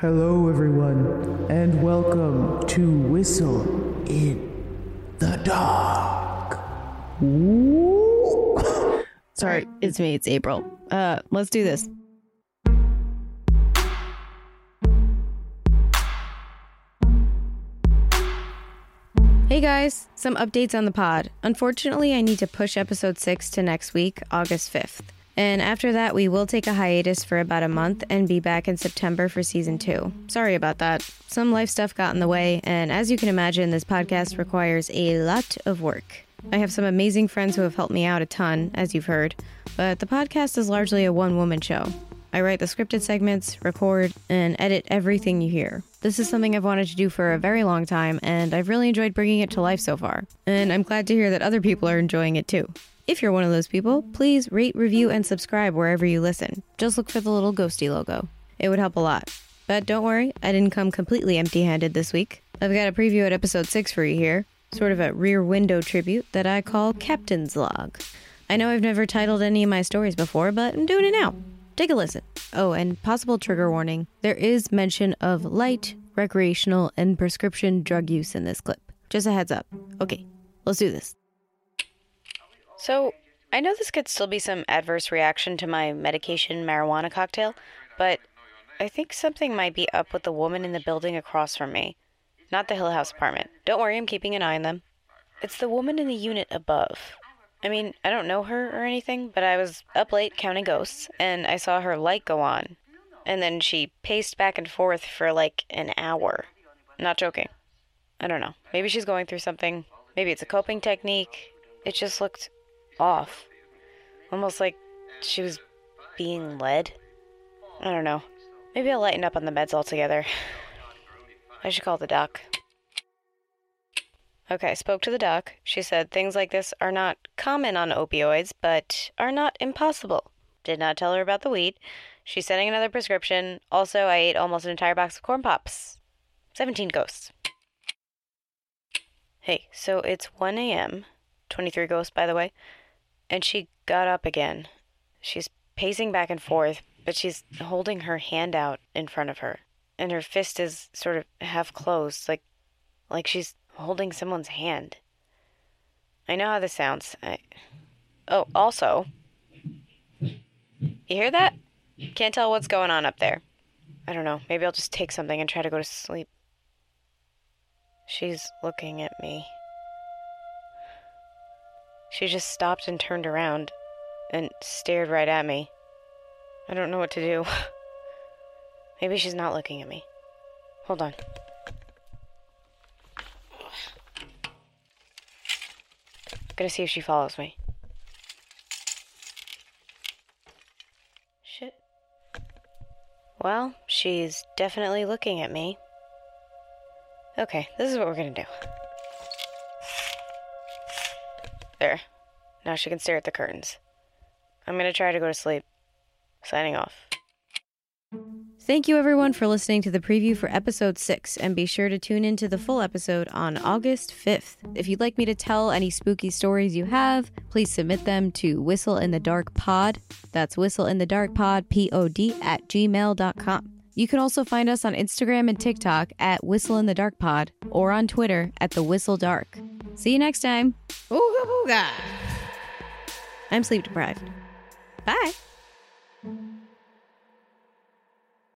Hello, everyone, and welcome to Whistle in the Dark. Ooh. Sorry, it's me. It's April. Uh, let's do this. Hey guys, some updates on the pod. Unfortunately, I need to push episode 6 to next week, August 5th. And after that, we will take a hiatus for about a month and be back in September for season 2. Sorry about that. Some life stuff got in the way, and as you can imagine, this podcast requires a lot of work. I have some amazing friends who have helped me out a ton, as you've heard, but the podcast is largely a one woman show. I write the scripted segments, record, and edit everything you hear. This is something I've wanted to do for a very long time, and I've really enjoyed bringing it to life so far. And I'm glad to hear that other people are enjoying it too. If you're one of those people, please rate, review, and subscribe wherever you listen. Just look for the little ghosty logo. It would help a lot. But don't worry, I didn't come completely empty handed this week. I've got a preview at episode 6 for you here, sort of a rear window tribute that I call Captain's Log. I know I've never titled any of my stories before, but I'm doing it now. Take a listen. Oh, and possible trigger warning there is mention of light, recreational, and prescription drug use in this clip. Just a heads up. Okay, let's do this. So, I know this could still be some adverse reaction to my medication marijuana cocktail, but I think something might be up with the woman in the building across from me. Not the Hill House apartment. Don't worry, I'm keeping an eye on them. It's the woman in the unit above. I mean, I don't know her or anything, but I was up late counting ghosts, and I saw her light go on. And then she paced back and forth for like an hour. Not joking. I don't know. Maybe she's going through something. Maybe it's a coping technique. It just looked off. Almost like she was being led. I don't know. Maybe I'll lighten up on the meds altogether. I should call the doc. Okay, spoke to the doc. She said things like this are not common on opioids, but are not impossible. Did not tell her about the weed. She's sending another prescription. Also, I ate almost an entire box of corn pops. 17 ghosts. Hey, so it's 1 a.m. 23 ghosts, by the way. And she got up again. She's pacing back and forth, but she's holding her hand out in front of her. And her fist is sort of half closed, like like she's holding someone's hand. I know how this sounds. I... Oh, also, you hear that? Can't tell what's going on up there. I don't know. Maybe I'll just take something and try to go to sleep. She's looking at me. She just stopped and turned around and stared right at me. I don't know what to do. Maybe she's not looking at me. Hold on. I'm gonna see if she follows me. Shit. Well, she's definitely looking at me. Okay, this is what we're gonna do. There. Now she can stare at the curtains. I'm gonna try to go to sleep. Signing off. Thank you, everyone, for listening to the preview for episode 6, and be sure to tune into the full episode on August 5th. If you'd like me to tell any spooky stories you have, please submit them to Whistle in the Dark Pod. That's Whistle in the Dark Pod, P O D, at gmail.com. You can also find us on Instagram and TikTok at Whistle in the Dark Pod, or on Twitter at The Whistle Dark. See you next time. Ooga booga. I'm sleep deprived. Bye.